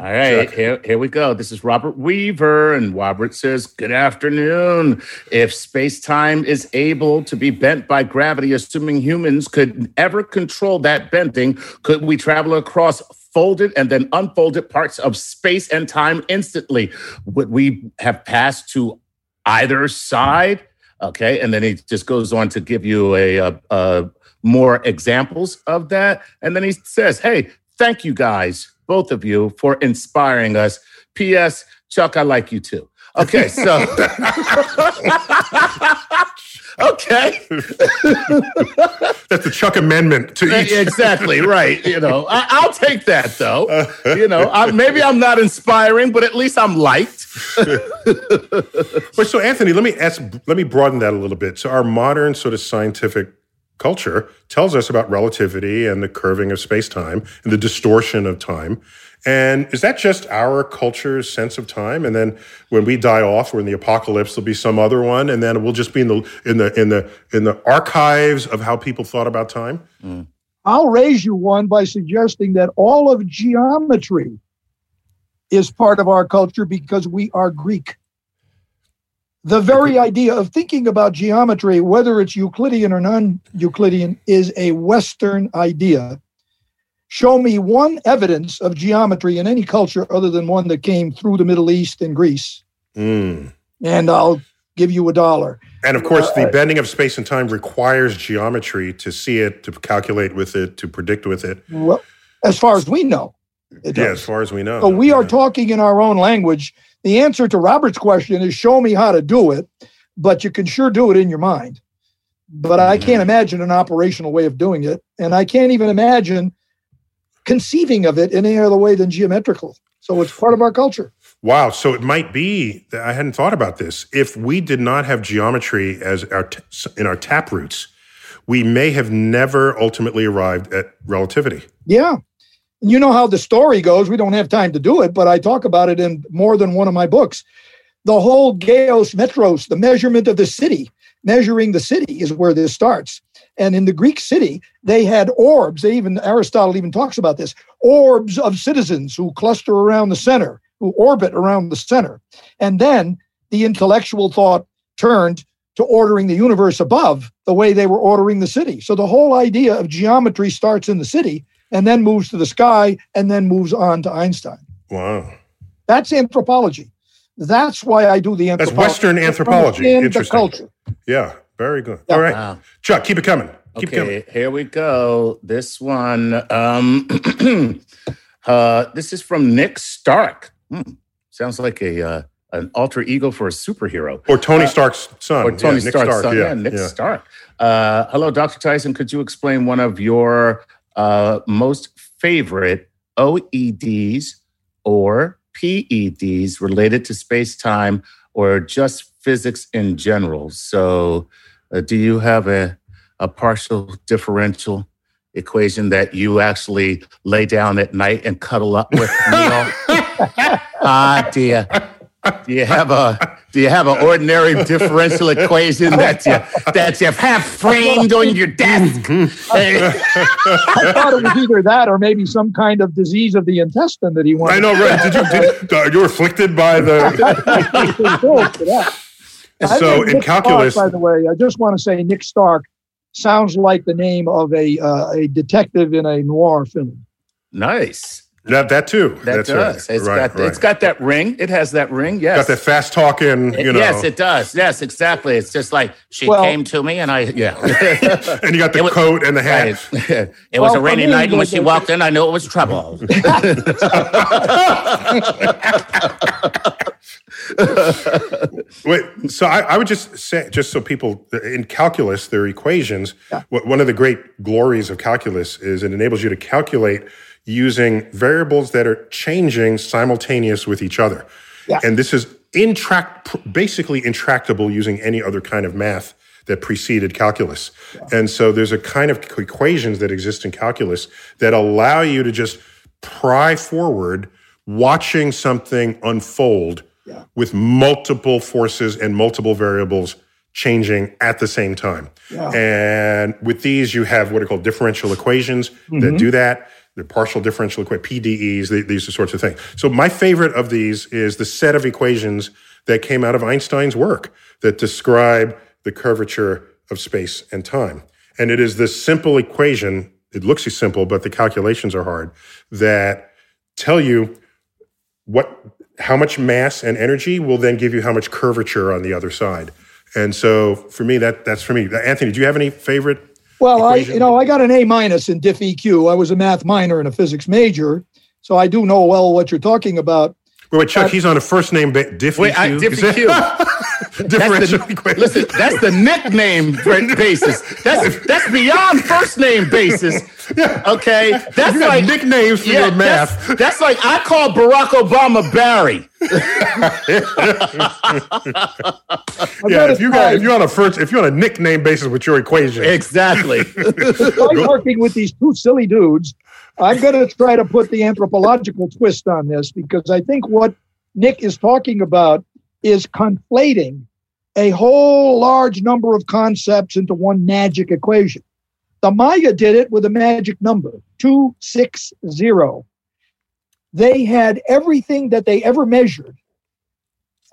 All right, here, here we go. This is Robert Weaver, and Robert says, Good afternoon. If space time is able to be bent by gravity, assuming humans could ever control that bending, could we travel across folded and then unfolded parts of space and time instantly? Would we have passed to either side? Okay, and then he just goes on to give you a, a, a more examples of that, and then he says, "Hey, thank you guys, both of you, for inspiring us." P.S. Chuck, I like you too. Okay, so okay, That's the Chuck Amendment to each. exactly right. You know, I, I'll take that though. Uh, you know, I, maybe I'm not inspiring, but at least I'm liked. But so, Anthony, let me ask, let me broaden that a little bit. So, our modern sort of scientific culture tells us about relativity and the curving of space time and the distortion of time. And is that just our culture's sense of time? And then when we die off, or in the apocalypse, there'll be some other one, and then we'll just be in the in the in the in the archives of how people thought about time. Mm. I'll raise you one by suggesting that all of geometry is part of our culture because we are Greek. The very idea of thinking about geometry, whether it's Euclidean or non Euclidean, is a Western idea. Show me one evidence of geometry in any culture other than one that came through the Middle East and Greece, Mm. and I'll give you a dollar. And of course, the bending of space and time requires geometry to see it, to calculate with it, to predict with it. Well, as far as we know, it Yeah, as far as we know. So we are talking in our own language. The answer to Robert's question is show me how to do it, but you can sure do it in your mind. But I can't imagine an operational way of doing it. And I can't even imagine conceiving of it in any other way than geometrical. So it's part of our culture. Wow. So it might be that I hadn't thought about this. If we did not have geometry as our t- in our tap roots, we may have never ultimately arrived at relativity. Yeah. You know how the story goes. We don't have time to do it, but I talk about it in more than one of my books. The whole Geos Metros, the measurement of the city, measuring the city is where this starts. And in the Greek city, they had orbs. They even Aristotle even talks about this orbs of citizens who cluster around the center, who orbit around the center. And then the intellectual thought turned to ordering the universe above the way they were ordering the city. So the whole idea of geometry starts in the city and then moves to the sky and then moves on to Einstein. Wow. That's anthropology. That's why I do the anthropology. That's. Western anthropology. In the Interesting. culture. Yeah. Very good. Yeah. All right. Wow. Chuck, keep it coming. Keep okay, coming. here we go. This one, um, uh, this is from Nick Stark. Hmm. Sounds like a uh, an alter ego for a superhero. Or Tony Stark's son. Or Tony yeah, Stark's Stark, son. Yeah, Yeah, Nick yeah. Stark. Uh, hello, Dr. Tyson. Could you explain one of your uh, most favorite OEDs or PEDs related to space time or just physics in general? So, uh, do you have a, a partial differential equation that you actually lay down at night and cuddle up with, Neil? Ah, you, do you have a do you have an ordinary differential equation that you that you have framed on your desk? I thought it was either that or maybe some kind of disease of the intestine that he wanted. I know, right? Did you, did, uh, you afflicted by the. Pretty close to that. I so in Nick calculus, Stark, by the way, I just want to say Nick Stark sounds like the name of a uh, a detective in a noir film. nice. That, that too. That That's does. right. It's right, got right. it's got that ring. It has that ring. Yes. Got that fast talking, you know. Yes, it does. Yes, exactly. It's just like she Well- came to me and I yeah. and you got the was- coat and the hat. Right. it was Well, a rainy for me, night, and when she walked in, I knew it was trouble. Wait, so I, I would just say, just so people in calculus, their equations. wh- One of the great glories of calculus is it enables you to calculate using variables that are changing simultaneous with each other. Yeah. And this is intract, basically intractable using any other kind of math that preceded calculus. And so there's a kind of equations that exist in calculus that allow you to just pry forward, watching something unfold with multiple forces and multiple variables changing at the same time. And with these, you have what are called differential equations that mm-hmm. do that. They're partial differential equations, PDEs, th- these are sorts of things. So my favorite of these is the set of equations that came out of Einstein's work that describe the curvature of space and time. And it is this simple equation, it looks simple, but the calculations are hard, that tell you what how much mass and energy will then give you how much curvature on the other side. And so for me, that that's for me. Anthony, do you have any favorite? Well, I you know I got an A minus in Diff EQ. I was a math minor and a physics major, so I do know well what you're talking about. Wait, wait, Chuck, he's on a first name ba- diff Wait, I, EQ. Diff EQ. differential That's the, equation. listen, that's the nickname basis. That's that's beyond first name basis. Okay, that's You got like nicknames for your math. That's, that's like I call Barack Obama Barry. Yeah, if you got if you're on a first if you're on a nickname basis with your equation, Exactly. I'm working with these two silly dudes. I'm going to try to put the anthropological twist on this because I think what Nick is talking about is conflating a whole large number of concepts into one magic equation. The Maya did it with a magic number 260. They had everything that they ever measured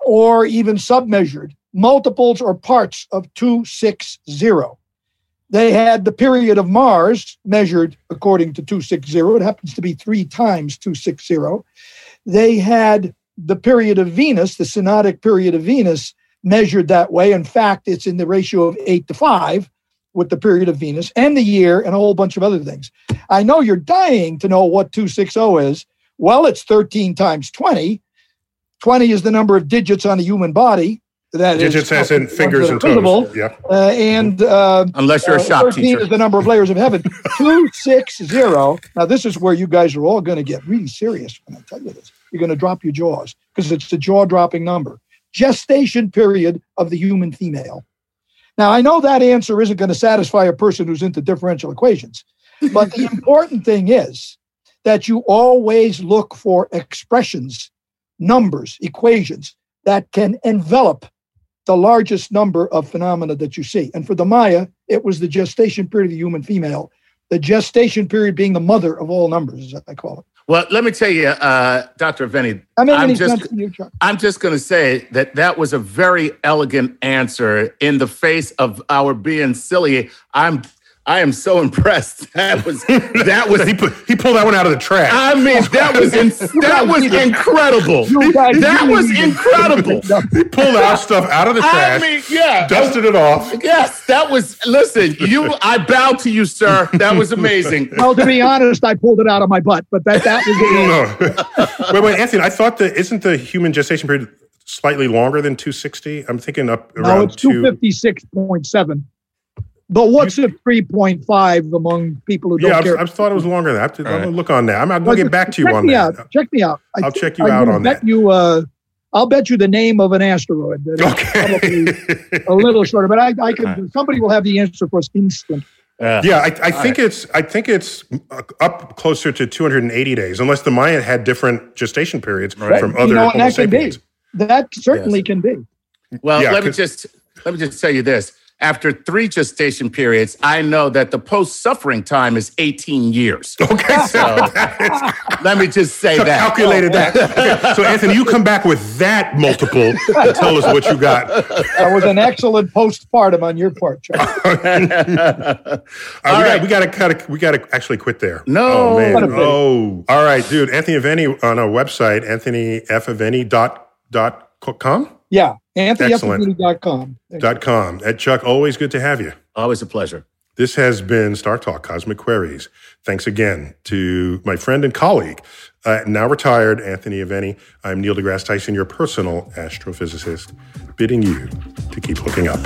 or even submeasured, multiples or parts of 260. They had the period of Mars measured according to 260. It happens to be three times 260. They had the period of Venus, the synodic period of Venus, measured that way. In fact, it's in the ratio of eight to five with the period of Venus and the year and a whole bunch of other things. I know you're dying to know what 260 is. Well, it's 13 times 20. 20 is the number of digits on a human body. That is digits as in fingers and toes. Yeah. Uh, and uh, Unless you're a uh, shop 13 teacher. is the number of layers of heaven. 260. Now, this is where you guys are all going to get really serious when I tell you this. You're going to drop your jaws because it's a jaw dropping number. Gestation period of the human female. Now, I know that answer isn't going to satisfy a person who's into differential equations, but the important thing is that you always look for expressions, numbers, equations that can envelop the largest number of phenomena that you see. And for the Maya, it was the gestation period of the human female, the gestation period being the mother of all numbers, as I call it. Well, let me tell you, uh, Dr. Aveni, I mean, I'm just- you, I'm just going to say that that was a very elegant answer in the face of our being silly. I'm I am so impressed. That was that was he, put, he pulled that one out of the trash. I mean, that was in, that was incredible. That was incredible. he pulled our stuff out of the trash. I mean, yeah, dusted it off. Yes, that was. Listen, you. I bow to you, sir. That was amazing. well, to be honest, I pulled it out of my butt, but that that was. no, no. Wait, wait, Anthony. I thought that isn't the human gestation period slightly longer than 260? I'm thinking up around no, 256.7. But what's a three point five among people who don't Yeah, I, care? I thought it was longer than that. I have to, I'm right. gonna look on that. I'm, I'm Well, gonna get back to you check on me that. Out. Check me out. I I'll check you I'm out gonna on bet that. You, uh, I'll bet you the name of an asteroid. that is Okay. a little shorter, but I, I can. Somebody will have the answer for us instant. yeah, I, I think it's I think it's uh, up closer to 280 days, unless the Mayan had different gestation periods from other you know, Homo that can be. That certainly can be. Well, Yeah, let me 'cause- just let me just tell you this. After three gestation periods, I know that the post-suffering time is 18 years. Okay, so So let me just say so that. calculated that. Okay, so Anthony, you come back with that multiple and tell us what you got. That was an excellent postpartum on your part, Chuck. Uh, we, All got, we gotta cut. We gotta actually quit there. No. Oh man. What a pity. Oh. All right, dude. Anthony Aveni on our website, anthonyfaveni dot dot com Yeah, Excellent. AnthonyFamily.com. dot com. Ed Chuck, always good to have you. Always a pleasure. This has been Star Talk Cosmic Queries. Thanks again to my friend and colleague, uh, now retired Anthony Aveni. I'm Neil deGrasse Tyson, your personal astrophysicist, bidding you to keep looking up.